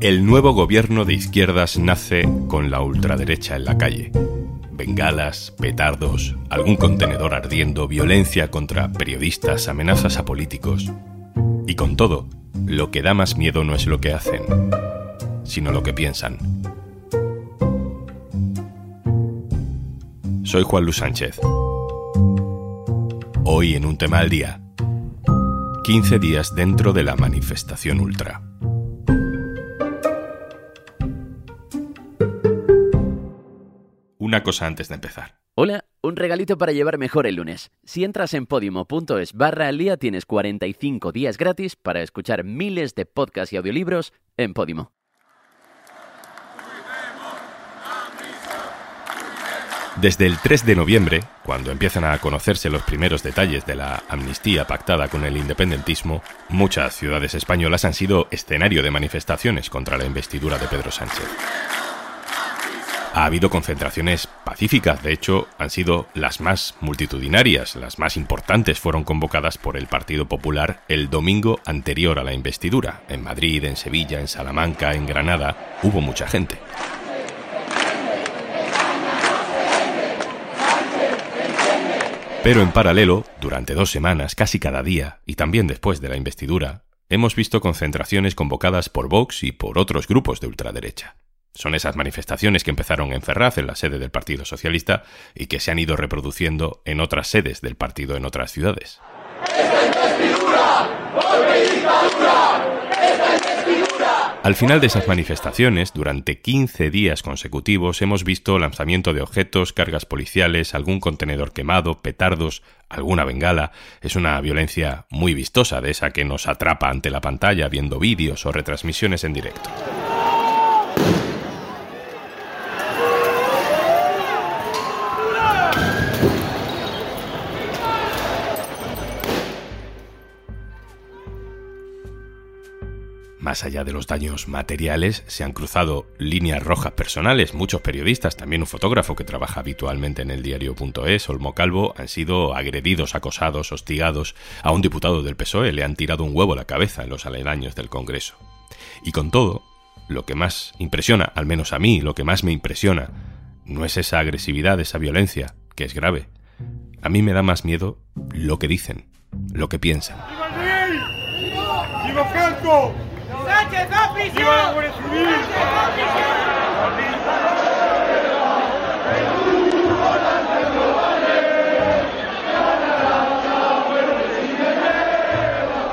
El nuevo gobierno de izquierdas nace con la ultraderecha en la calle. Bengalas, petardos, algún contenedor ardiendo, violencia contra periodistas, amenazas a políticos. Y con todo, lo que da más miedo no es lo que hacen, sino lo que piensan. Soy Juan Luis Sánchez. Hoy en un tema al día. 15 días dentro de la manifestación ultra. Una cosa antes de empezar. Hola, un regalito para llevar mejor el lunes. Si entras en podimo.es barra al día tienes 45 días gratis para escuchar miles de podcasts y audiolibros en Podimo. Desde el 3 de noviembre, cuando empiezan a conocerse los primeros detalles de la amnistía pactada con el independentismo, muchas ciudades españolas han sido escenario de manifestaciones contra la investidura de Pedro Sánchez. Ha habido concentraciones pacíficas, de hecho, han sido las más multitudinarias, las más importantes fueron convocadas por el Partido Popular el domingo anterior a la investidura. En Madrid, en Sevilla, en Salamanca, en Granada, hubo mucha gente. Pero en paralelo, durante dos semanas, casi cada día, y también después de la investidura, hemos visto concentraciones convocadas por Vox y por otros grupos de ultraderecha. Son esas manifestaciones que empezaron en Ferraz, en la sede del Partido Socialista, y que se han ido reproduciendo en otras sedes del partido en otras ciudades. Al final de esas manifestaciones, durante 15 días consecutivos, hemos visto lanzamiento de objetos, cargas policiales, algún contenedor quemado, petardos, alguna bengala. Es una violencia muy vistosa, de esa que nos atrapa ante la pantalla viendo vídeos o retransmisiones en directo. Más allá de los daños materiales, se han cruzado líneas rojas personales. Muchos periodistas, también un fotógrafo que trabaja habitualmente en el diario.es, Olmo Calvo, han sido agredidos, acosados, hostigados. A un diputado del PSOE le han tirado un huevo a la cabeza en los aledaños del Congreso. Y con todo, lo que más impresiona, al menos a mí, lo que más me impresiona, no es esa agresividad, esa violencia, que es grave. A mí me da más miedo lo que dicen, lo que piensan. ¡Viva Franco!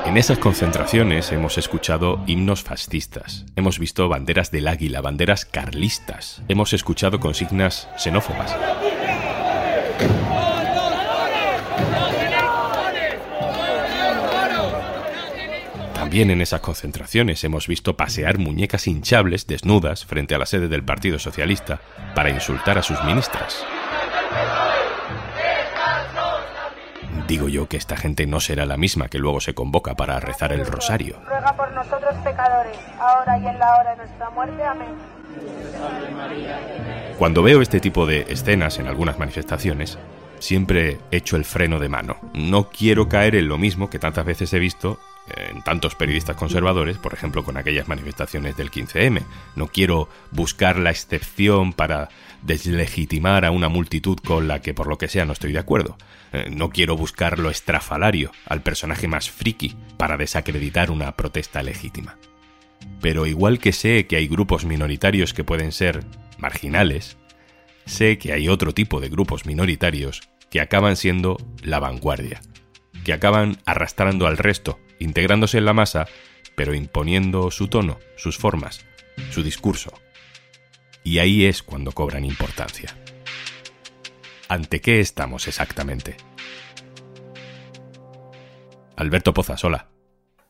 En esas concentraciones hemos escuchado himnos fascistas, hemos visto banderas del águila, banderas carlistas, hemos escuchado consignas xenófobas. También en esas concentraciones hemos visto pasear muñecas hinchables desnudas frente a la sede del Partido Socialista para insultar a sus ministras. Digo yo que esta gente no será la misma que luego se convoca para rezar el rosario. Ruega por nosotros pecadores, ahora y en la hora de nuestra muerte. Amén. Cuando veo este tipo de escenas en algunas manifestaciones, siempre echo el freno de mano. No quiero caer en lo mismo que tantas veces he visto en tantos periodistas conservadores, por ejemplo, con aquellas manifestaciones del 15M. No quiero buscar la excepción para deslegitimar a una multitud con la que por lo que sea no estoy de acuerdo. Eh, no quiero buscar lo estrafalario al personaje más friki para desacreditar una protesta legítima. Pero igual que sé que hay grupos minoritarios que pueden ser marginales, sé que hay otro tipo de grupos minoritarios que acaban siendo la vanguardia, que acaban arrastrando al resto integrándose en la masa, pero imponiendo su tono, sus formas, su discurso. Y ahí es cuando cobran importancia. ¿Ante qué estamos exactamente? Alberto Pozas, hola.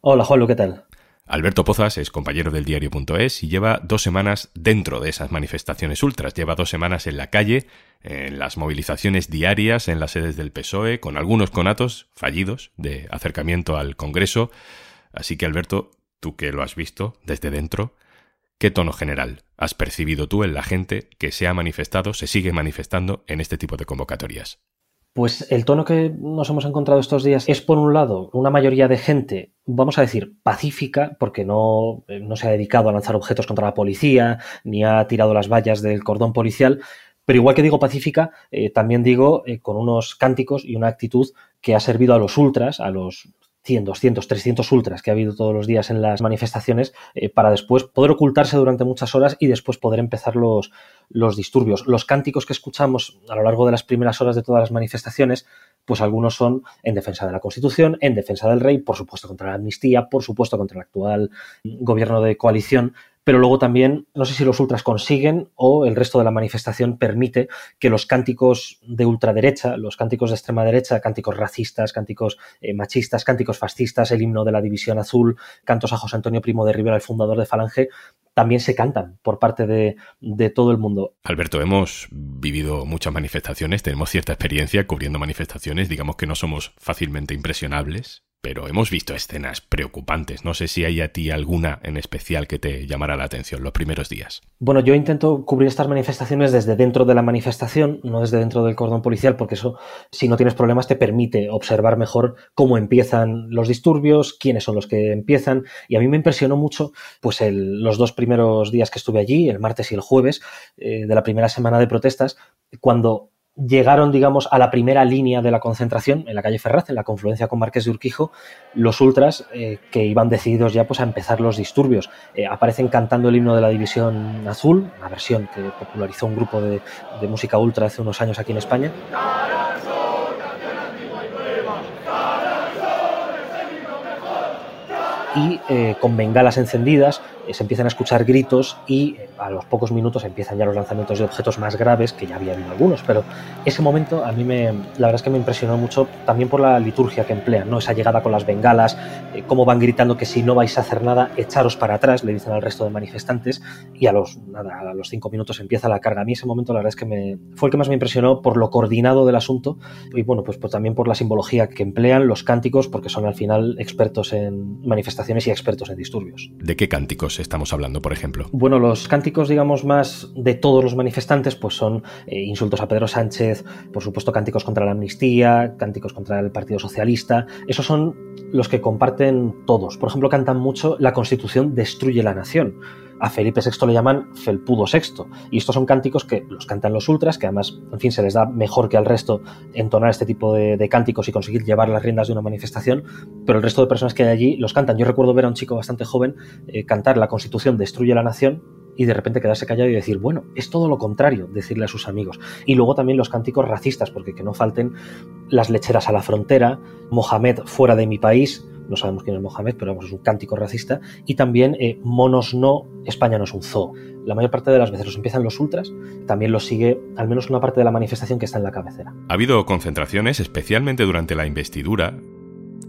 Hola, Juanlo, ¿qué tal? Alberto Pozas es compañero del diario.es y lleva dos semanas dentro de esas manifestaciones ultras. Lleva dos semanas en la calle, en las movilizaciones diarias en las sedes del PSOE, con algunos conatos fallidos de acercamiento al Congreso. Así que, Alberto, tú que lo has visto desde dentro, ¿qué tono general has percibido tú en la gente que se ha manifestado, se sigue manifestando en este tipo de convocatorias? Pues el tono que nos hemos encontrado estos días es, por un lado, una mayoría de gente, vamos a decir, pacífica, porque no, eh, no se ha dedicado a lanzar objetos contra la policía, ni ha tirado las vallas del cordón policial, pero igual que digo pacífica, eh, también digo eh, con unos cánticos y una actitud que ha servido a los ultras, a los 100, 200, 300 ultras que ha habido todos los días en las manifestaciones eh, para después poder ocultarse durante muchas horas y después poder empezar los, los disturbios. Los cánticos que escuchamos a lo largo de las primeras horas de todas las manifestaciones, pues algunos son en defensa de la Constitución, en defensa del rey, por supuesto contra la amnistía, por supuesto contra el actual gobierno de coalición, pero luego también, no sé si los ultras consiguen o el resto de la manifestación permite que los cánticos de ultraderecha, los cánticos de extrema derecha, cánticos racistas, cánticos eh, machistas, cánticos fascistas, el himno de la División Azul, cantos a José Antonio Primo de Rivera, el fundador de Falange, también se cantan por parte de, de, todo el mundo. Alberto, hemos vivido muchas manifestaciones, tenemos cierta experiencia cubriendo manifestaciones, digamos que no somos fácilmente impresionables pero hemos visto escenas preocupantes. No sé si hay a ti alguna en especial que te llamara la atención los primeros días. Bueno, yo intento cubrir estas manifestaciones desde dentro de la manifestación, no desde dentro del cordón policial, porque eso, si no tienes problemas, te permite observar mejor cómo empiezan los disturbios, quiénes son los que empiezan. Y a mí me impresionó mucho, pues, los dos primeros días que estuve allí, el martes y el jueves, eh, de la primera semana de protestas, cuando llegaron, digamos, a la primera línea de la concentración, en la calle Ferraz, en la confluencia con Marqués de Urquijo, los ultras eh, que iban decididos ya pues, a empezar los disturbios. Eh, aparecen cantando el himno de la División Azul, una versión que popularizó un grupo de, de música ultra hace unos años aquí en España. Y eh, con bengalas encendidas eh, se empiezan a escuchar gritos y eh, a los pocos minutos empiezan ya los lanzamientos de objetos más graves, que ya había habido algunos, pero ese momento a mí me, la verdad es que me impresionó mucho también por la liturgia que emplean, ¿no? esa llegada con las bengalas, cómo van gritando que si no vais a hacer nada, echaros para atrás, le dicen al resto de manifestantes, y a los, a los cinco minutos empieza la carga. A mí ese momento la verdad es que me, fue el que más me impresionó por lo coordinado del asunto y bueno, pues, pues también por la simbología que emplean, los cánticos, porque son al final expertos en manifestaciones y expertos en disturbios. ¿De qué cánticos estamos hablando, por ejemplo? Bueno, los cánticos, digamos, más de todos los manifestantes, pues son eh, insultos a Pedro Sánchez, por supuesto, cánticos contra la amnistía, cánticos contra el Partido Socialista. Esos son los que comparten todos. Por ejemplo, cantan mucho La Constitución destruye la nación a Felipe VI le llaman Felpudo VI. Y estos son cánticos que los cantan los ultras, que además, en fin, se les da mejor que al resto entonar este tipo de, cánticos y conseguir llevar las riendas de una manifestación, pero el resto de personas que hay allí los cantan. Yo recuerdo ver a un chico bastante joven eh, cantar La Constitución destruye la nación y de repente quedarse callado y decir, bueno, es todo lo contrario, decirle a sus amigos. Y luego también los cánticos racistas, porque que no falten las lecheras a la frontera, Mohamed fuera de mi país, no sabemos quién es Mohamed, pero vamos, es un cántico racista, y también eh, monos no, España no es un zoo. La mayor parte de las veces los empiezan los ultras, también los sigue al menos una parte de la manifestación que está en la cabecera. Ha habido concentraciones, especialmente durante la investidura,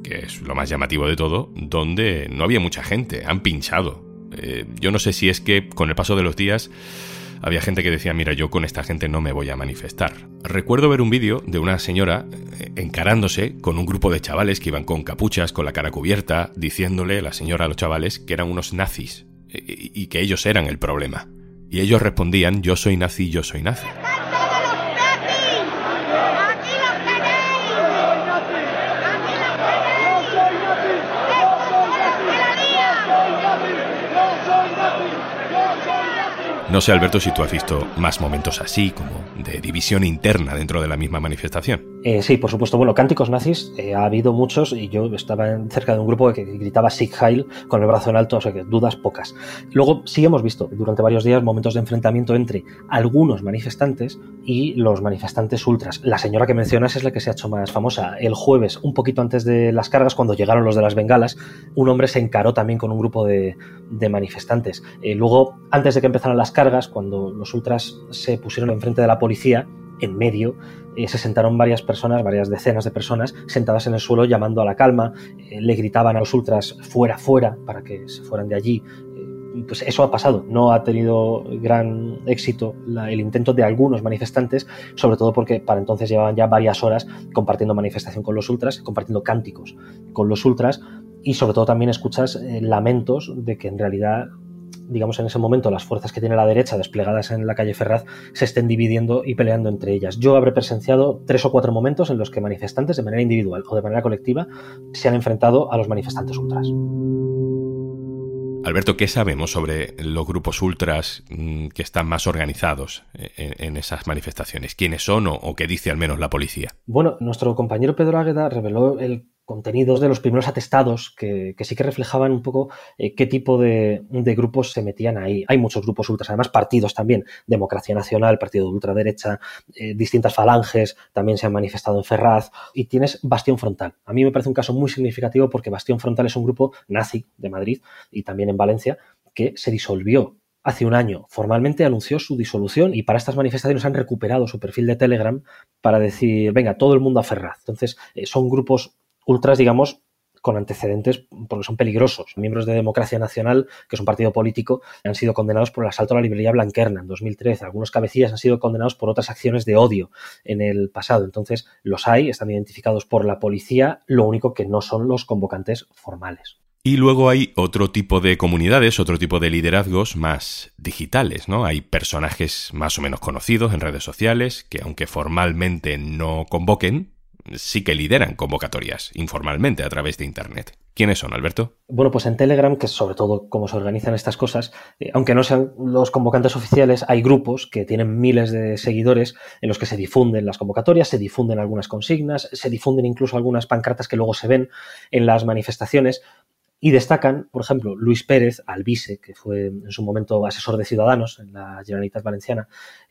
que es lo más llamativo de todo, donde no había mucha gente, han pinchado. Eh, yo no sé si es que con el paso de los días había gente que decía, mira, yo con esta gente no me voy a manifestar. Recuerdo ver un vídeo de una señora eh, encarándose con un grupo de chavales que iban con capuchas, con la cara cubierta, diciéndole la señora a los chavales que eran unos nazis eh, y que ellos eran el problema. Y ellos respondían, yo soy nazi, yo soy nazi. No sé, Alberto, si tú has visto más momentos así, como de división interna dentro de la misma manifestación. Eh, sí, por supuesto. Bueno, cánticos nazis eh, ha habido muchos y yo estaba cerca de un grupo que gritaba Sieg Heil con el brazo en alto, o sea que dudas pocas. Luego sí hemos visto durante varios días momentos de enfrentamiento entre algunos manifestantes y los manifestantes ultras. La señora que mencionas es la que se ha hecho más famosa. El jueves, un poquito antes de las cargas, cuando llegaron los de las bengalas, un hombre se encaró también con un grupo de, manifestantes. Eh, luego, antes de que empezaran las cargas, cuando los ultras se pusieron enfrente de la policía, en medio, eh, se sentaron varias personas, varias decenas de personas, sentadas en el suelo llamando a la calma, eh, le gritaban a los ultras fuera, fuera, para que se fueran de allí. Eh, pues eso ha pasado, no ha tenido gran éxito el intento de algunos manifestantes, sobre todo porque para entonces llevaban ya varias horas compartiendo manifestación con los ultras, compartiendo cánticos con los ultras, y sobre todo también escuchas lamentos de que en realidad digamos, en ese momento las fuerzas que tiene la derecha desplegadas en la calle Ferraz se estén dividiendo y peleando entre ellas. Yo habré presenciado tres o cuatro momentos en los que manifestantes, de manera individual o de manera colectiva, se han enfrentado a los manifestantes ultras. Alberto, ¿qué sabemos sobre los grupos ultras mm, que están más organizados en, esas manifestaciones? ¿Quiénes son o, qué dice al menos la policía? Bueno, nuestro compañero Pedro Águeda reveló el contenidos de los primeros atestados que, sí que reflejaban un poco eh, qué tipo de, grupos se metían ahí. Hay muchos grupos ultras, además partidos también, Democracia Nacional, Partido de Ultraderecha, eh, distintas falanges también se han manifestado en Ferraz y tienes Bastión Frontal. A mí me parece un caso muy significativo porque Bastión Frontal es un grupo nazi de Madrid y también en Valencia que se disolvió hace un año formalmente anunció su disolución y para estas manifestaciones han recuperado su perfil de Telegram para decir, venga, todo el mundo a Ferraz. Entonces, eh, son grupos ultras, digamos, con antecedentes porque son peligrosos. Miembros de Democracia Nacional, que es un partido político, han sido condenados por el asalto a la librería Blanquerna en 2013. Algunos cabecillas han sido condenados por otras acciones de odio en el pasado. Entonces, los hay, están identificados por la policía, lo único que no son los convocantes formales. Y luego hay otro tipo de comunidades, otro tipo de liderazgos más digitales, ¿no? Hay personajes más o menos conocidos en redes sociales que aunque formalmente no convoquen, sí que lideran convocatorias informalmente a través de Internet. ¿Quiénes son, Alberto? Bueno, pues en Telegram, que es sobre todo cómo se organizan estas cosas, eh, aunque no sean los convocantes oficiales, hay grupos que tienen miles de seguidores en los que se difunden las convocatorias, se difunden algunas consignas, se difunden incluso algunas pancartas que luego se ven en las manifestaciones. Y destacan, por ejemplo, Luis Pérez, Albise, que fue en su momento asesor de Ciudadanos en la Generalitat Valenciana,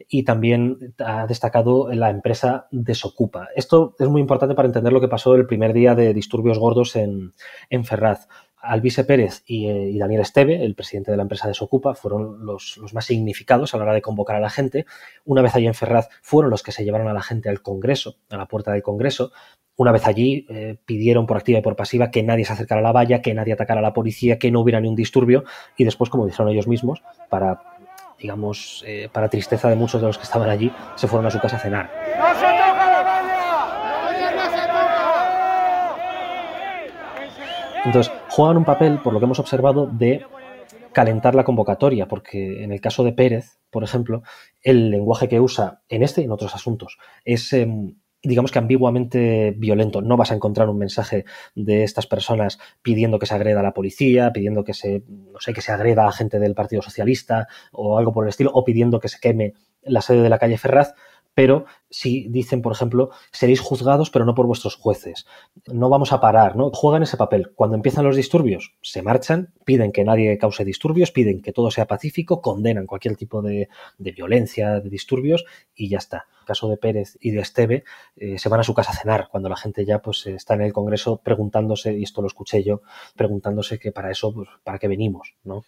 y también ha destacado la empresa Desocupa. Esto es muy importante para entender lo que pasó el primer día de disturbios gordos en, en Ferraz. Albise Pérez eh, y, Daniel Esteve, el presidente de la empresa Desocupa, fueron los, los, más significados a la hora de convocar a la gente. Una vez allí en Ferraz fueron los que se llevaron a la gente al Congreso, a la puerta del Congreso, una vez allí, eh, pidieron por activa y por pasiva que nadie se acercara a la valla, que nadie atacara a la policía, que no hubiera ni un disturbio y después, como dijeron ellos mismos, para, digamos, eh, para tristeza de muchos de los que estaban allí, se fueron a su casa a cenar. Entonces, juegan un papel, por lo que hemos observado, de calentar la convocatoria, porque en el caso de Pérez, por ejemplo, el lenguaje que usa en este y en otros asuntos es em, digamos que ambiguamente violento. No vas a encontrar un mensaje de estas personas pidiendo que se agreda a la policía, pidiendo que se, no sé, que se agreda a gente del Partido Socialista o algo por el estilo, o pidiendo que se queme la sede de la calle Ferraz, pero si dicen, por ejemplo, seréis juzgados, pero no por vuestros jueces. No vamos a parar, ¿no? Juegan ese papel. Cuando empiezan los disturbios, se marchan, piden que nadie cause disturbios, piden que todo sea pacífico, condenan cualquier tipo de, violencia, de disturbios, y ya está. En el caso de Pérez y de Esteve, eh, se van a su casa a cenar, cuando la gente ya pues está en el Congreso preguntándose, y esto lo escuché yo, preguntándose que para eso, pues, para qué venimos, ¿no?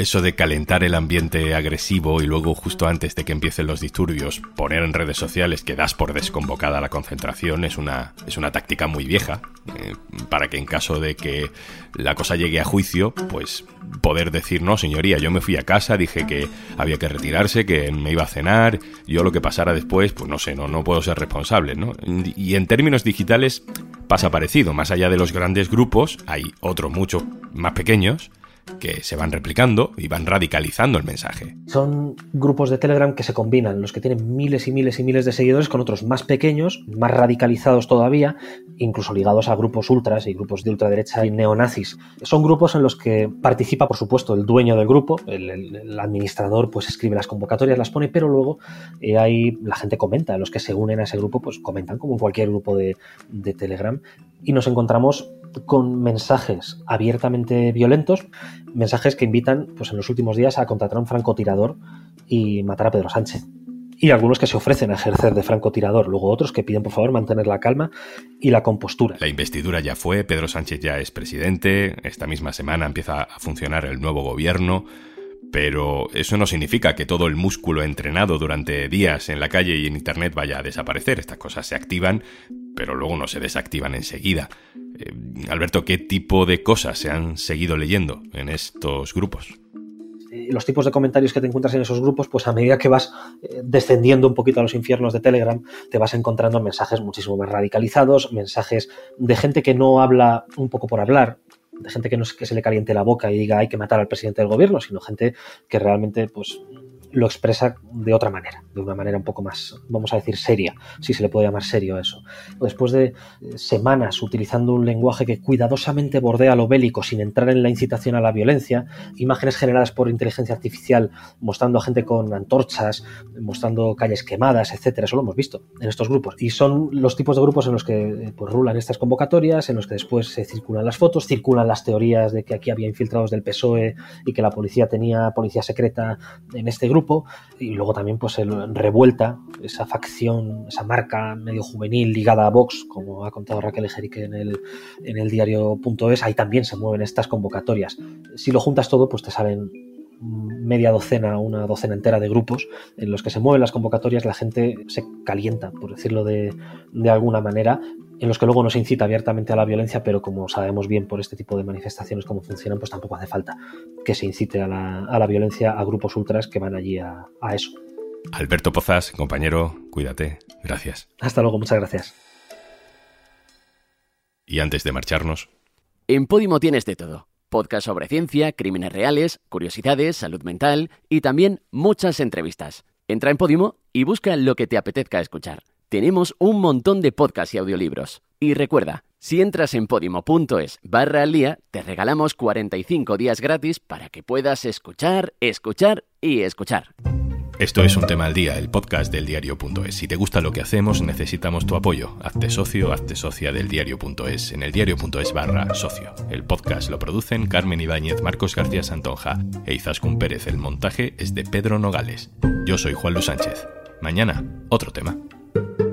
Eso de calentar el ambiente agresivo y luego justo antes de que empiecen los disturbios poner en redes sociales que das por desconvocada la concentración es una, es una táctica muy vieja eh, para que en caso de que la cosa llegue a juicio pues poder decir no señoría yo me fui a casa dije que había que retirarse que me iba a cenar yo lo que pasara después pues no sé no, no puedo ser responsable ¿no? y en términos digitales pasa parecido más allá de los grandes grupos hay otros mucho más pequeños que se van replicando y van radicalizando el mensaje. Son grupos de Telegram que se combinan, los que tienen miles y miles y miles de seguidores con otros más pequeños, más radicalizados todavía, incluso ligados a grupos ultras y grupos de ultraderecha y neonazis. Son grupos en los que participa, por supuesto, el dueño del grupo, el, administrador pues escribe las convocatorias, las pone, pero luego eh, hay, la gente comenta, los que se unen a ese grupo pues comentan como en cualquier grupo de Telegram y nos encontramos con mensajes abiertamente violentos, mensajes que invitan, pues en los últimos días, a contratar a un francotirador y matar a Pedro Sánchez. Y algunos que se ofrecen a ejercer de francotirador, luego otros que piden por favor mantener la calma y la compostura. La investidura ya fue, Pedro Sánchez ya es presidente, esta misma semana empieza a funcionar el nuevo gobierno, pero eso no significa que todo el músculo entrenado durante días en la calle y en Internet vaya a desaparecer. Estas cosas se activan, pero luego no se desactivan enseguida. Eh, Alberto, ¿qué tipo de cosas se han seguido leyendo en estos grupos? los tipos de comentarios que te encuentras en esos grupos, pues a medida que vas eh, descendiendo un poquito a los infiernos de Telegram, te vas encontrando mensajes muchísimo más radicalizados, mensajes de gente que no habla un poco por hablar, de gente que no es que se le caliente la boca y diga hay que matar al presidente del gobierno, sino gente que realmente pues lo expresa de otra manera, de una manera un poco más, vamos a decir, seria, si se le puede llamar serio eso. Después de eh, semanas utilizando un lenguaje que cuidadosamente bordea lo bélico sin entrar en la incitación a la violencia, imágenes generadas por inteligencia artificial mostrando a gente con antorchas, mostrando calles quemadas, etcétera, eso lo hemos visto en estos grupos. Y son los tipos de grupos en los que eh, pues, rulan estas convocatorias, en los que después se circulan las fotos, circulan las teorías de que aquí había infiltrados del PSOE y que la policía tenía policía secreta en este grupo y luego también pues el Revuelta, esa facción, esa marca medio juvenil ligada a Vox, como ha contado Raquel Ejerique en el, en el diario.es, ahí también se mueven estas convocatorias. Si lo juntas todo, pues te salen media docena, una docena entera de grupos en los que se mueven las convocatorias, la gente se calienta, por decirlo de, de alguna manera, en los que luego no se incita abiertamente a la violencia, pero como sabemos bien por este tipo de manifestaciones cómo funcionan, pues tampoco hace falta que se incite a la, violencia a grupos ultras que van allí a, a eso. Alberto Pozas, compañero, cuídate. Gracias. Hasta luego, muchas gracias. Y antes de marcharnos. En Podimo tienes de todo. Podcast sobre ciencia, crímenes reales, curiosidades, salud mental y también muchas entrevistas. Entra en Podimo y busca lo que te apetezca escuchar tenemos un montón de podcasts y audiolibros. Y recuerda, si entras en podimo.es barra al día, te regalamos 45 días gratis para que puedas escuchar, escuchar y escuchar. Esto es un tema al día, el podcast del diario.es. Si te gusta lo que hacemos, necesitamos tu apoyo. Hazte socio, hazte socia del diario.es en el diario.es barra socio. El podcast lo producen Carmen Ibáñez, Marcos García Santonja e Izaskun Pérez. El montaje es de Pedro Nogales. Yo soy Juan Luis Sánchez. Mañana, otro tema. Thank you.